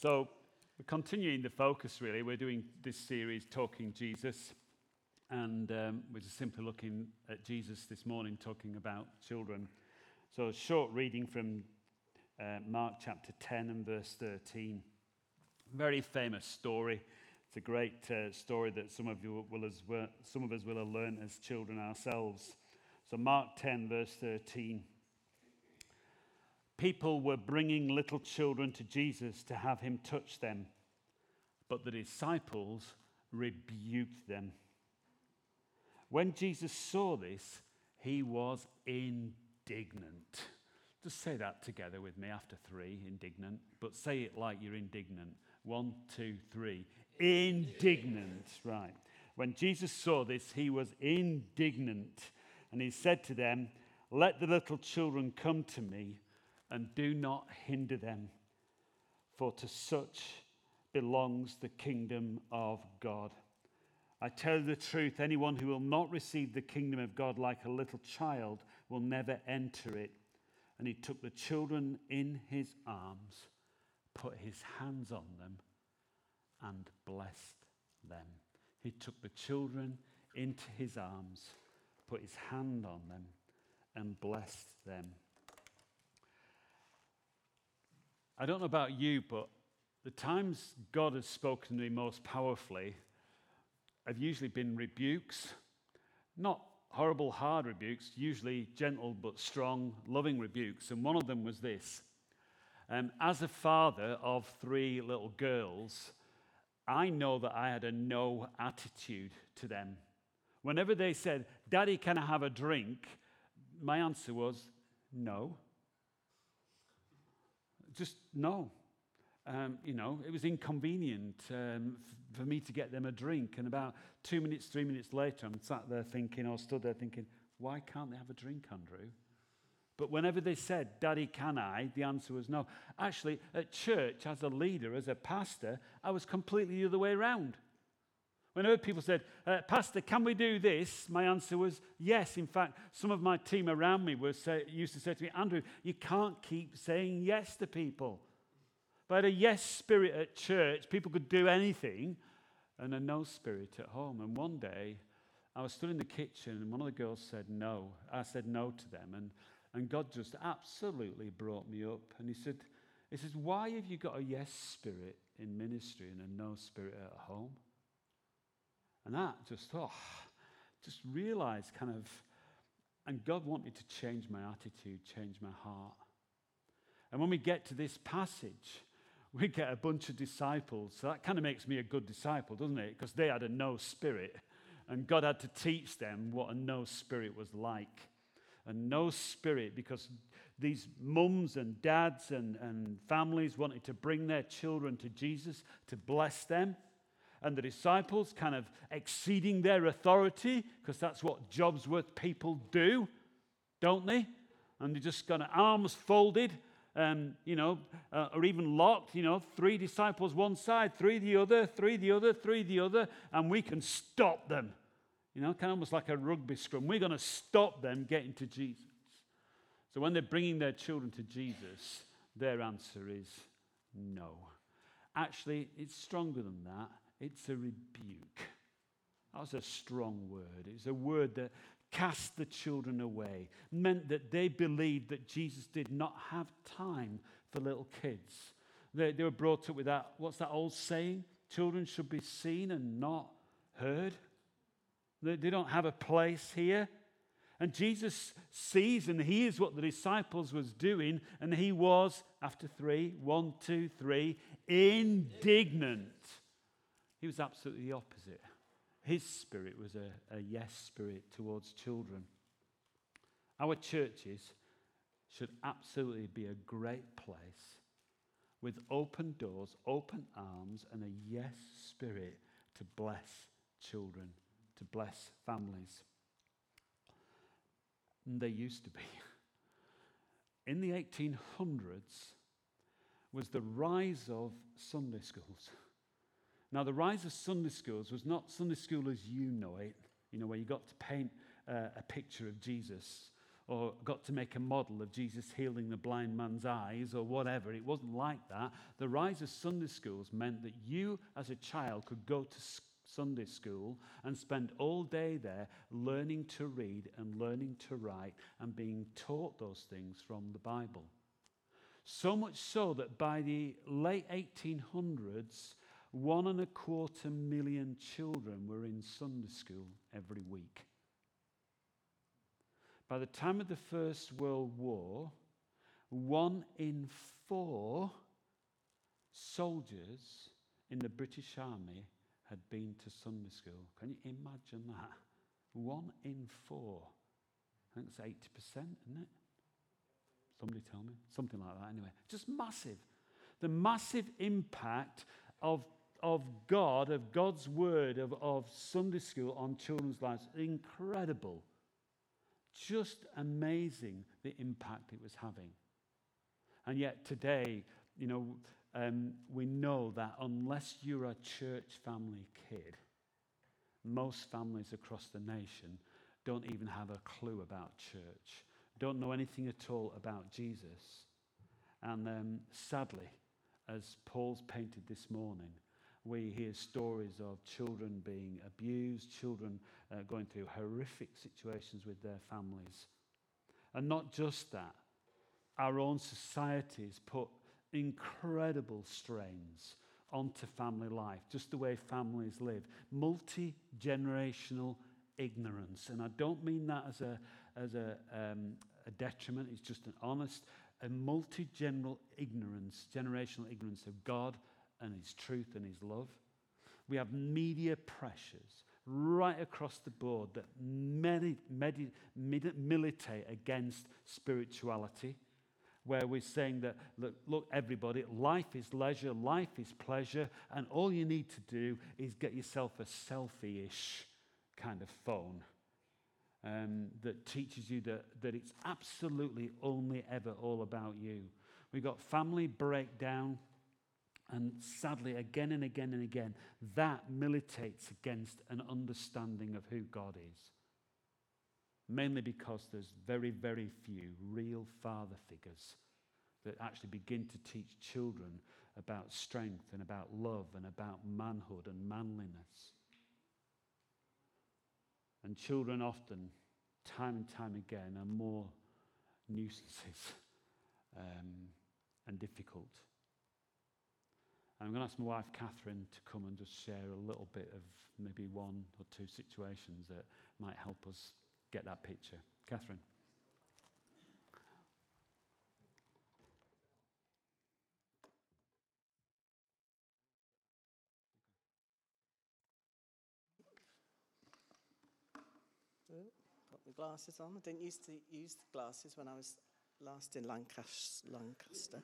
So, we're continuing the focus really. We're doing this series, Talking Jesus. And um, we're just simply looking at Jesus this morning, talking about children. So, a short reading from uh, Mark chapter 10 and verse 13. Very famous story. It's a great uh, story that some of, you will as some of us will have learned as children ourselves. So, Mark 10, verse 13 people were bringing little children to Jesus to have him touch them, but the disciples rebuked them. When Jesus saw this, he was indignant. Just say that together with me after three, indignant, but say it like you're indignant. One, two, three. Indignant, right. When Jesus saw this, he was indignant, and he said to them, Let the little children come to me and do not hinder them, for to such belongs the kingdom of God. I tell you the truth, anyone who will not receive the kingdom of God like a little child will never enter it. And he took the children in his arms, put his hands on them, and blessed them. He took the children into his arms, put his hand on them, and blessed them. I don't know about you, but the times God has spoken to me most powerfully have usually been rebukes, not horrible, hard rebukes, usually gentle but strong, loving rebukes. And one of them was this um, As a father of three little girls, I know that I had a no attitude to them. Whenever they said, Daddy, can I have a drink? My answer was, No just no. Um, you know, it was inconvenient um, f- for me to get them a drink. And about two minutes, three minutes later, I'm sat there thinking, or stood there thinking, why can't they have a drink, Andrew? But whenever they said, Daddy, can I? the answer was no. Actually, at church, as a leader, as a pastor, I was completely the other way around. Whenever people said, uh, Pastor, can we do this? My answer was yes. In fact, some of my team around me were say, used to say to me, Andrew, you can't keep saying yes to people. But I had a yes spirit at church, people could do anything, and a no spirit at home. And one day, I was stood in the kitchen, and one of the girls said no. I said no to them, and, and God just absolutely brought me up. And He said, He says, Why have you got a yes spirit in ministry and a no spirit at home? And that just, oh, just realized kind of, and God wanted to change my attitude, change my heart. And when we get to this passage, we get a bunch of disciples. So that kind of makes me a good disciple, doesn't it? Because they had a no spirit. And God had to teach them what a no spirit was like. A no spirit, because these mums and dads and, and families wanted to bring their children to Jesus to bless them and the disciples kind of exceeding their authority, because that's what Jobsworth people do, don't they? And they're just got arms folded, um, you know, uh, or even locked, you know, three disciples one side, three the other, three the other, three the other, and we can stop them. You know, kind of almost like a rugby scrum. We're going to stop them getting to Jesus. So when they're bringing their children to Jesus, their answer is no. Actually, it's stronger than that. It's a rebuke. That was a strong word. It's a word that cast the children away, meant that they believed that Jesus did not have time for little kids. They, they were brought up with that, what's that old saying? Children should be seen and not heard. They, they don't have a place here. And Jesus sees and hears what the disciples was doing, and he was, after three, one, two, three, indignant. He was absolutely the opposite. His spirit was a, a yes spirit towards children. Our churches should absolutely be a great place with open doors, open arms, and a yes spirit to bless children, to bless families. And they used to be. In the 1800s was the rise of Sunday schools. Now, the rise of Sunday schools was not Sunday school as you know it, you know, where you got to paint uh, a picture of Jesus or got to make a model of Jesus healing the blind man's eyes or whatever. It wasn't like that. The rise of Sunday schools meant that you, as a child, could go to Sunday school and spend all day there learning to read and learning to write and being taught those things from the Bible. So much so that by the late 1800s, one and a quarter million children were in Sunday school every week. By the time of the First World War, one in four soldiers in the British Army had been to Sunday school. Can you imagine that? One in four. I think it's 80%, isn't it? Somebody tell me. Something like that, anyway. Just massive. The massive impact of of God, of God's word, of, of Sunday school on children's lives. Incredible. Just amazing the impact it was having. And yet today, you know, um, we know that unless you're a church family kid, most families across the nation don't even have a clue about church, don't know anything at all about Jesus. And um, sadly, as Paul's painted this morning, we hear stories of children being abused, children uh, going through horrific situations with their families. And not just that, our own societies put incredible strains onto family life, just the way families live. Multi generational ignorance. And I don't mean that as a, as a, um, a detriment, it's just an honest, a multi generational ignorance, generational ignorance of God and His truth and His love. We have media pressures right across the board that medi- militate against spirituality, where we're saying that, look, look, everybody, life is leisure, life is pleasure, and all you need to do is get yourself a selfie ish kind of phone. Um, that teaches you that, that it's absolutely only ever all about you. We've got family breakdown and sadly, again and again and again, that militates against an understanding of who God is. Mainly because there's very, very few real father figures that actually begin to teach children about strength and about love and about manhood and manliness. And children often, time and time again, are more nuisances um, and difficult I'm going to ask my wife, Catherine, to come and just share a little bit of maybe one or two situations that might help us get that picture. Catherine. Put my glasses on. I didn't used to use the glasses when I was last in Lancaster.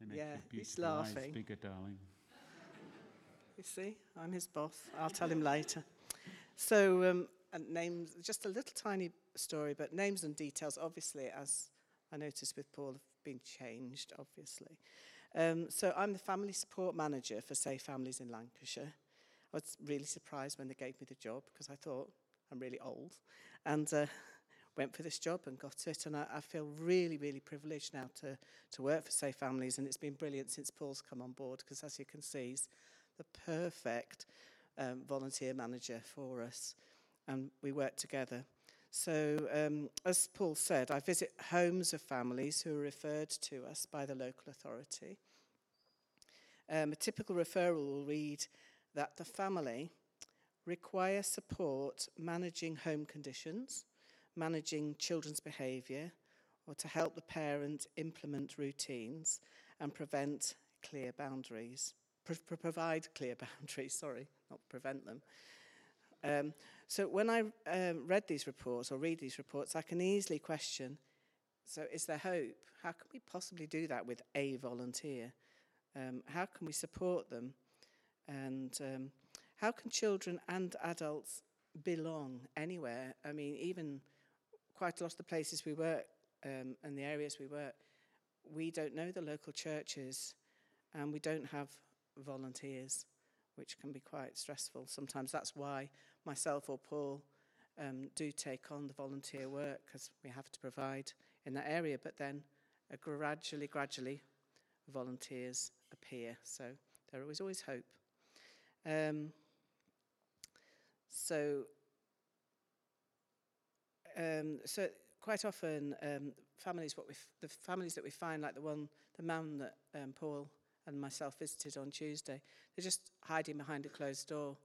They make yeah, he's laughing. bigger, darling. You see, I'm his boss. I'll tell him later. So, um, and names, just a little tiny story, but names and details, obviously, as I noticed with Paul, have been changed, obviously. Um, so, I'm the family support manager for Safe Families in Lancashire. I was really surprised when they gave me the job because I thought I'm really old. And uh, went for this job and got it. And I, I feel really, really privileged now to, to work for Safe Families. And it's been brilliant since Paul's come on board because, as you can see, he's the perfect um, volunteer manager for us. And we work together. So, um, as Paul said, I visit homes of families who are referred to us by the local authority. Um, a typical referral will read that the family require support managing home conditions, managing children's behaviour or to help the parent implement routines and prevent clear boundaries, Pro- provide clear boundaries, sorry, not prevent them. Um, so when I um, read these reports or read these reports, I can easily question, so is there hope? How can we possibly do that with a volunteer? Um, how can we support them? And um, how can children and adults belong anywhere? I mean, even quite a lot of the places we work um, and the areas we work, we don't know the local churches and we don't have volunteers, which can be quite stressful. Sometimes that's why myself or Paul um, do take on the volunteer work because we have to provide in that area. But then uh, gradually, gradually, volunteers appear. So there is always hope. Um, so, um, so quite often, um, families, what we the families that we find, like the one, the man that um, Paul and myself visited on Tuesday, they're just hiding behind a closed door.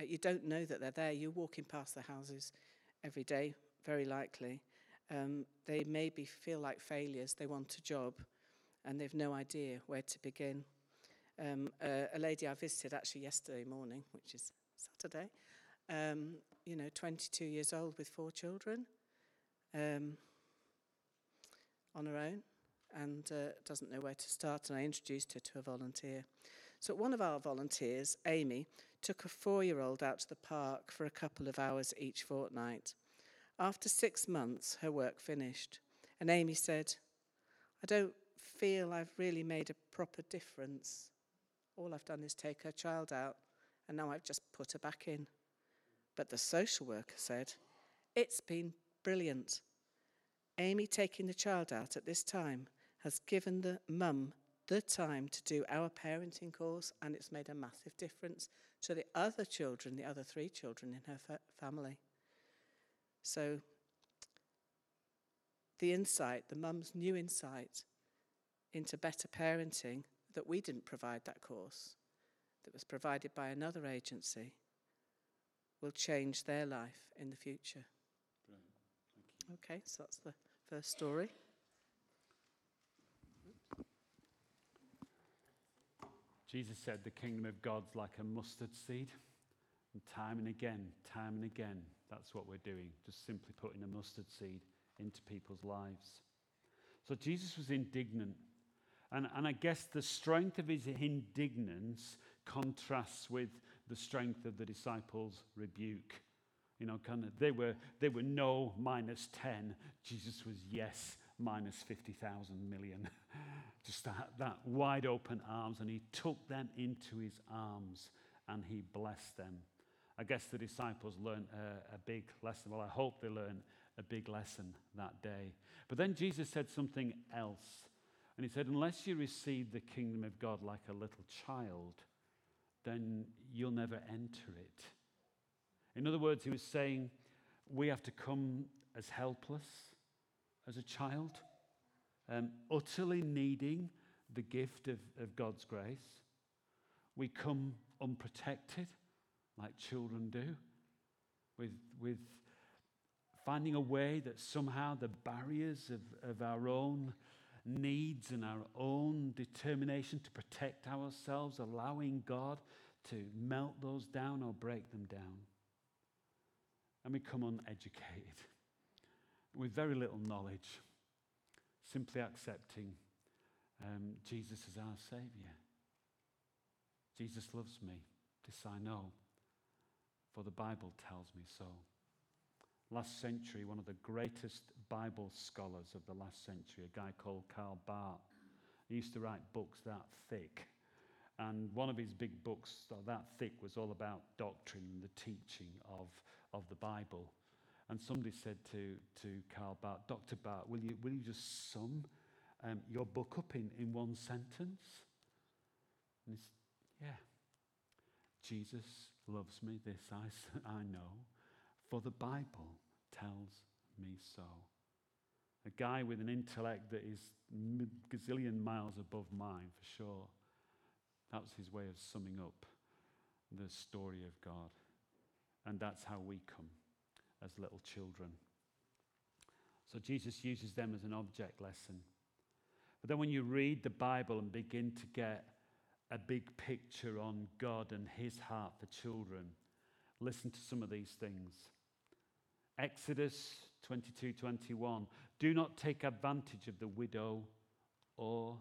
Uh, you don't know that they're there. You're walking past the houses every day, very likely. Um, they maybe feel like failures. They want a job, and they've no idea where to begin. Um, uh, a lady I visited actually yesterday morning, which is Saturday, um, you know, 22 years old with four children, um, on her own, and uh, doesn't know where to start. And I introduced her to a volunteer. So one of our volunteers, Amy, took a four-year-old out to the park for a couple of hours each fortnight. After six months, her work finished, and Amy said, "I don't feel I've really made a proper difference. All I've done is take her child out, and now I've just put her back in." But the social worker said, It's been brilliant. Amy taking the child out at this time has given the mum the time to do our parenting course, and it's made a massive difference to the other children, the other three children in her fa- family. So, the insight, the mum's new insight into better parenting that we didn't provide that course, that was provided by another agency will change their life in the future. Okay, so that's the first story. Jesus said the kingdom of God's like a mustard seed. And time and again, time and again, that's what we're doing, just simply putting a mustard seed into people's lives. So Jesus was indignant. And, and I guess the strength of his indignance contrasts with the strength of the disciples' rebuke. You know, kind of, they were, they were no minus 10. Jesus was yes minus 50,000 million. Just that, that wide open arms. And he took them into his arms and he blessed them. I guess the disciples learned a, a big lesson. Well, I hope they learned a big lesson that day. But then Jesus said something else. And he said, Unless you receive the kingdom of God like a little child, then you'll never enter it. In other words, he was saying, we have to come as helpless as a child, um, utterly needing the gift of, of God's grace. We come unprotected, like children do, with, with finding a way that somehow the barriers of, of our own needs and our own determination to protect ourselves, allowing God to melt those down or break them down. And we come uneducated with very little knowledge, simply accepting um, Jesus as our Savior. Jesus loves me, this I know, for the Bible tells me so. Last century, one of the greatest Bible scholars of the last century, a guy called Karl Barth, he used to write books that thick. And one of his big books, that thick, was all about doctrine the teaching of, of the Bible. And somebody said to, to Karl Barth, Dr. Barth, will you, will you just sum um, your book up in, in one sentence? And he said, yeah. Jesus loves me, this I, I know, for the Bible tells me so. A guy with an intellect that is gazillion miles above mine, for sure. That was his way of summing up the story of God. And that's how we come as little children. So Jesus uses them as an object lesson. But then when you read the Bible and begin to get a big picture on God and his heart for children, listen to some of these things. Exodus 22 21. Do not take advantage of the widow or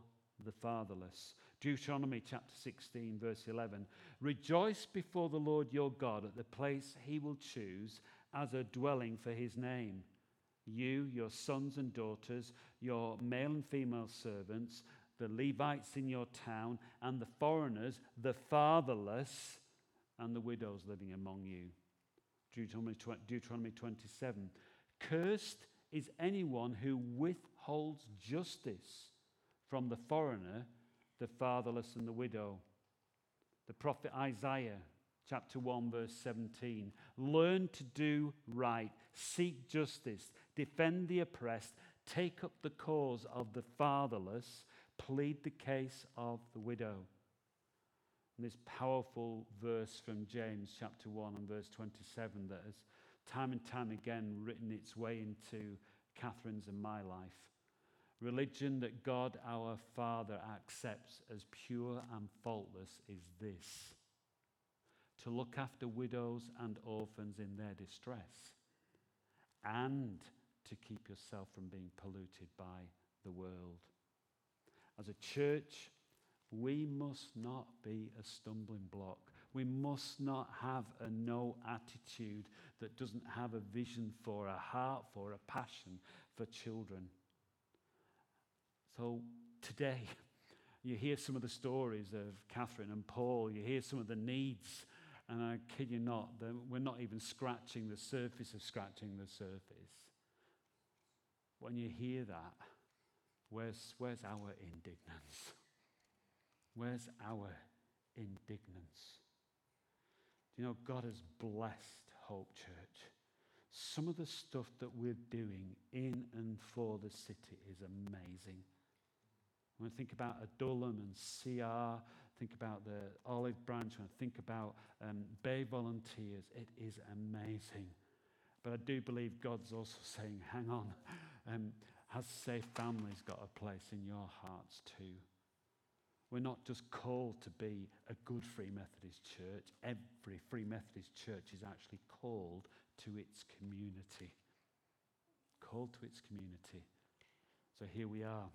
the fatherless. Deuteronomy chapter 16, verse 11. Rejoice before the Lord your God at the place he will choose as a dwelling for his name. You, your sons and daughters, your male and female servants, the Levites in your town, and the foreigners, the fatherless, and the widows living among you. Deuteronomy, Deuteronomy 27. Cursed is anyone who withholds justice from the foreigner, the fatherless, and the widow. The prophet Isaiah, chapter 1, verse 17. Learn to do right, seek justice, defend the oppressed, take up the cause of the fatherless, plead the case of the widow. This powerful verse from James chapter 1 and verse 27 that has time and time again written its way into Catherine's and my life. Religion that God our Father accepts as pure and faultless is this to look after widows and orphans in their distress and to keep yourself from being polluted by the world. As a church, we must not be a stumbling block. We must not have a no attitude that doesn't have a vision for, a heart for, a passion for children. So today, you hear some of the stories of Catherine and Paul, you hear some of the needs, and I kid you not, we're not even scratching the surface of scratching the surface. When you hear that, where's, where's our indignance? Where's our indignance? Do you know, God has blessed Hope Church. Some of the stuff that we're doing in and for the city is amazing. When I think about Adullam and CR, think about the Olive Branch, when I think about um, Bay Volunteers, it is amazing. But I do believe God's also saying, hang on, um, has Safe Families got a place in your hearts too? We're not just called to be a good Free Methodist church. Every Free Methodist church is actually called to its community. Called to its community. So here we are,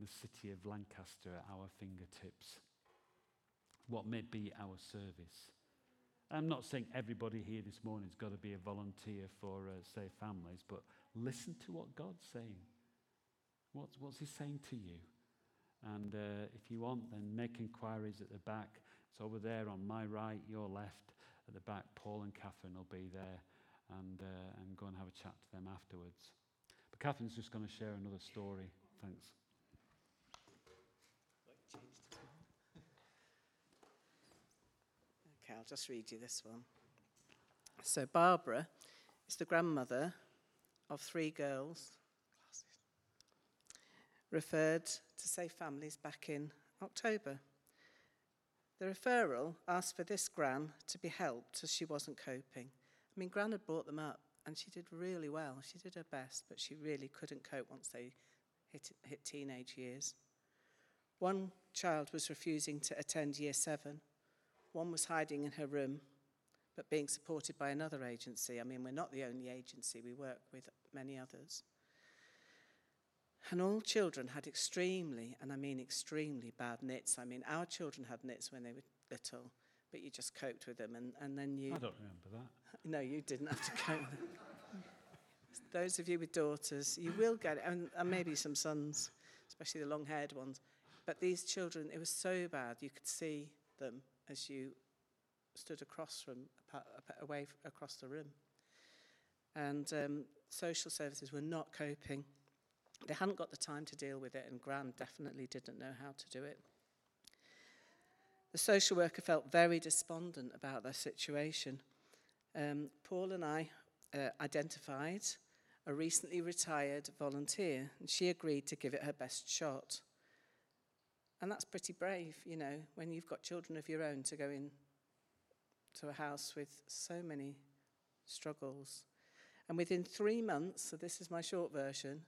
the city of Lancaster at our fingertips. What may be our service? I'm not saying everybody here this morning has got to be a volunteer for uh, Safe Families, but listen to what God's saying. What's, what's He saying to you? And uh, if you want, then make inquiries at the back. It's over there on my right, your left. At the back, Paul and Catherine will be there and, uh, and go and have a chat to them afterwards. But Catherine's just going to share another story. Thanks. Okay, I'll just read you this one. So, Barbara is the grandmother of three girls referred to Safe Families back in October. The referral asked for this Gran to be helped as she wasn't coping. I mean, Gran had brought them up and she did really well. She did her best, but she really couldn't cope once they hit, hit teenage years. One child was refusing to attend year seven, one was hiding in her room, but being supported by another agency. I mean, we're not the only agency, we work with many others. And all children had extremely, and I mean extremely bad nits. I mean, our children had nits when they were little, but you just coped with them. And, and then you. I don't remember that. No, you didn't have to cope with them. Those of you with daughters, you will get it, and, and maybe some sons, especially the long haired ones. But these children, it was so bad, you could see them as you stood across from, away across the room. And um, social services were not coping. They hadn't got the time to deal with it, and Gran definitely didn't know how to do it. The social worker felt very despondent about their situation. Um, Paul and I uh, identified a recently retired volunteer, and she agreed to give it her best shot. And that's pretty brave, you know, when you've got children of your own to go in to a house with so many struggles. And within three months, so this is my short version,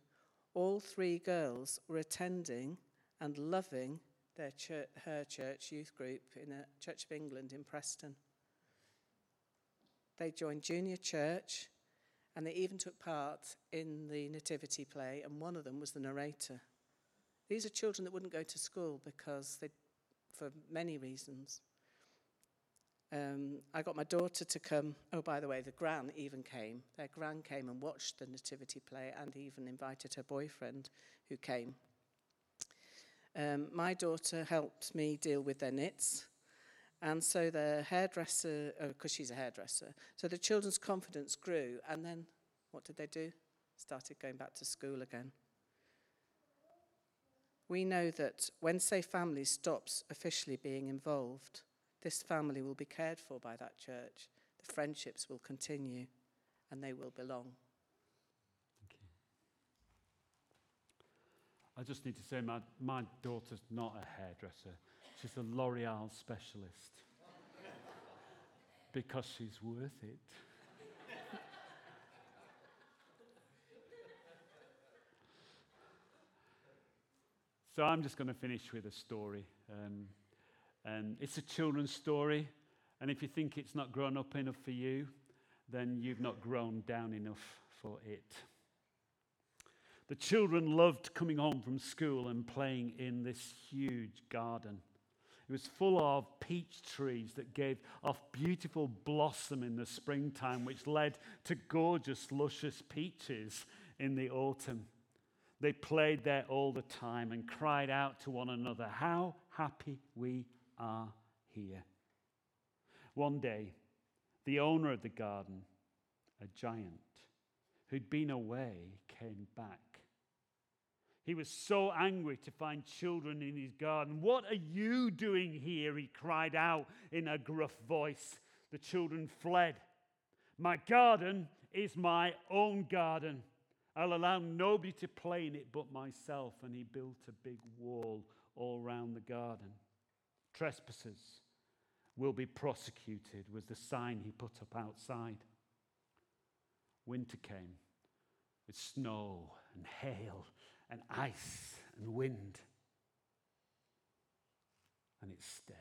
all three girls were attending and loving their church, her church youth group in a Church of England in Preston. They joined junior church and they even took part in the nativity play, and one of them was the narrator. These are children that wouldn't go to school because they, for many reasons. Um, I got my daughter to come. Oh, by the way, the gran even came. Their gran came and watched the nativity play and even invited her boyfriend who came. Um, my daughter helped me deal with their knits. And so the hairdresser, because oh, she's a hairdresser, so the children's confidence grew. And then what did they do? Started going back to school again. We know that when Safe Families stops officially being involved, this family will be cared for by that church. The friendships will continue and they will belong. I just need to say my, my daughter's not a hairdresser. She's a L'Oreal specialist. because she's worth it. so I'm just going to finish with a story. Um, and it's a children's story. And if you think it's not grown up enough for you, then you've not grown down enough for it. The children loved coming home from school and playing in this huge garden. It was full of peach trees that gave off beautiful blossom in the springtime, which led to gorgeous, luscious peaches in the autumn. They played there all the time and cried out to one another, How happy we are here. One day, the owner of the garden, a giant who'd been away, came back he was so angry to find children in his garden. What are you doing here? He cried out in a gruff voice. The children fled. My garden is my own garden. I'll allow nobody to play in it but myself. And he built a big wall all round the garden. Trespassers will be prosecuted, was the sign he put up outside. Winter came with snow and hail and ice and wind. And it stayed.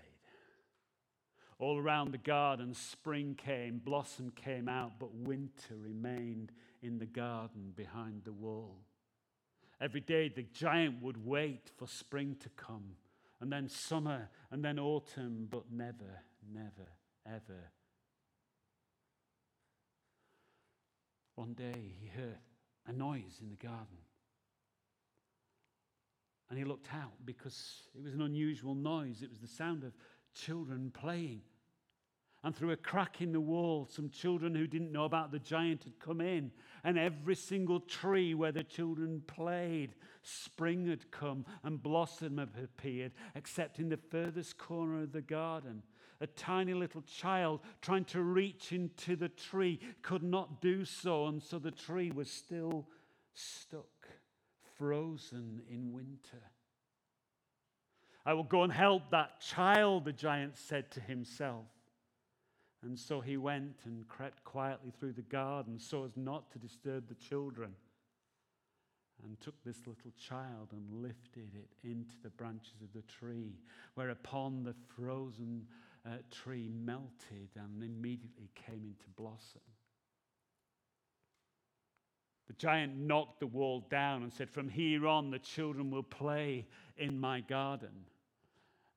All around the garden, spring came, blossom came out, but winter remained in the garden behind the wall. Every day, the giant would wait for spring to come, and then summer, and then autumn, but never, never, ever. One day, he heard a noise in the garden. And he looked out because it was an unusual noise. It was the sound of children playing. And through a crack in the wall, some children who didn't know about the giant had come in. And every single tree where the children played, spring had come and blossom had appeared, except in the furthest corner of the garden. A tiny little child trying to reach into the tree could not do so, and so the tree was still stuck frozen in winter. I will go and help that child, the giant said to himself. And so he went and crept quietly through the garden so as not to disturb the children, and took this little child and lifted it into the branches of the tree, whereupon the frozen uh, tree melted and immediately came into blossom. The giant knocked the wall down and said, From here on, the children will play in my garden.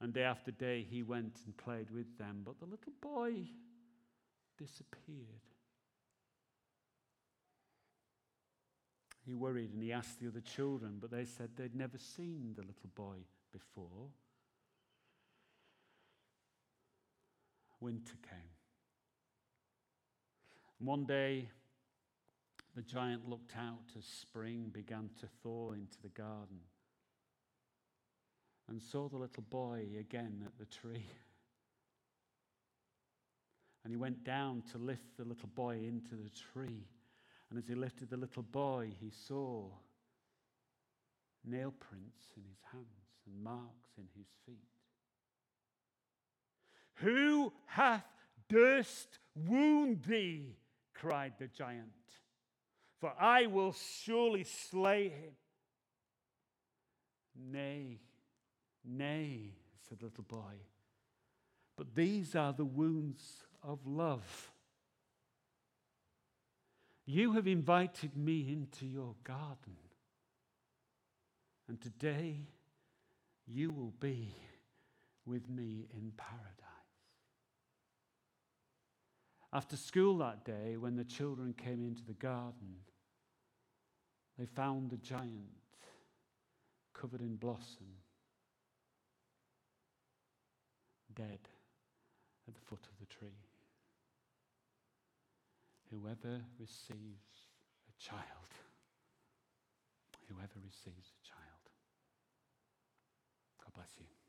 And day after day, he went and played with them. But the little boy disappeared. He worried and he asked the other children, but they said they'd never seen the little boy before. Winter came. one day, the giant looked out as spring began to thaw into the garden and saw the little boy again at the tree. And he went down to lift the little boy into the tree. And as he lifted the little boy, he saw nail prints in his hands and marks in his feet. Who hath durst wound thee? cried the giant for I will surely slay him. Nay, nay, said the little boy, but these are the wounds of love. You have invited me into your garden, and today you will be with me in paradise. After school that day, when the children came into the garden, they found the giant covered in blossom, dead at the foot of the tree. Whoever receives a child, whoever receives a child. God bless you.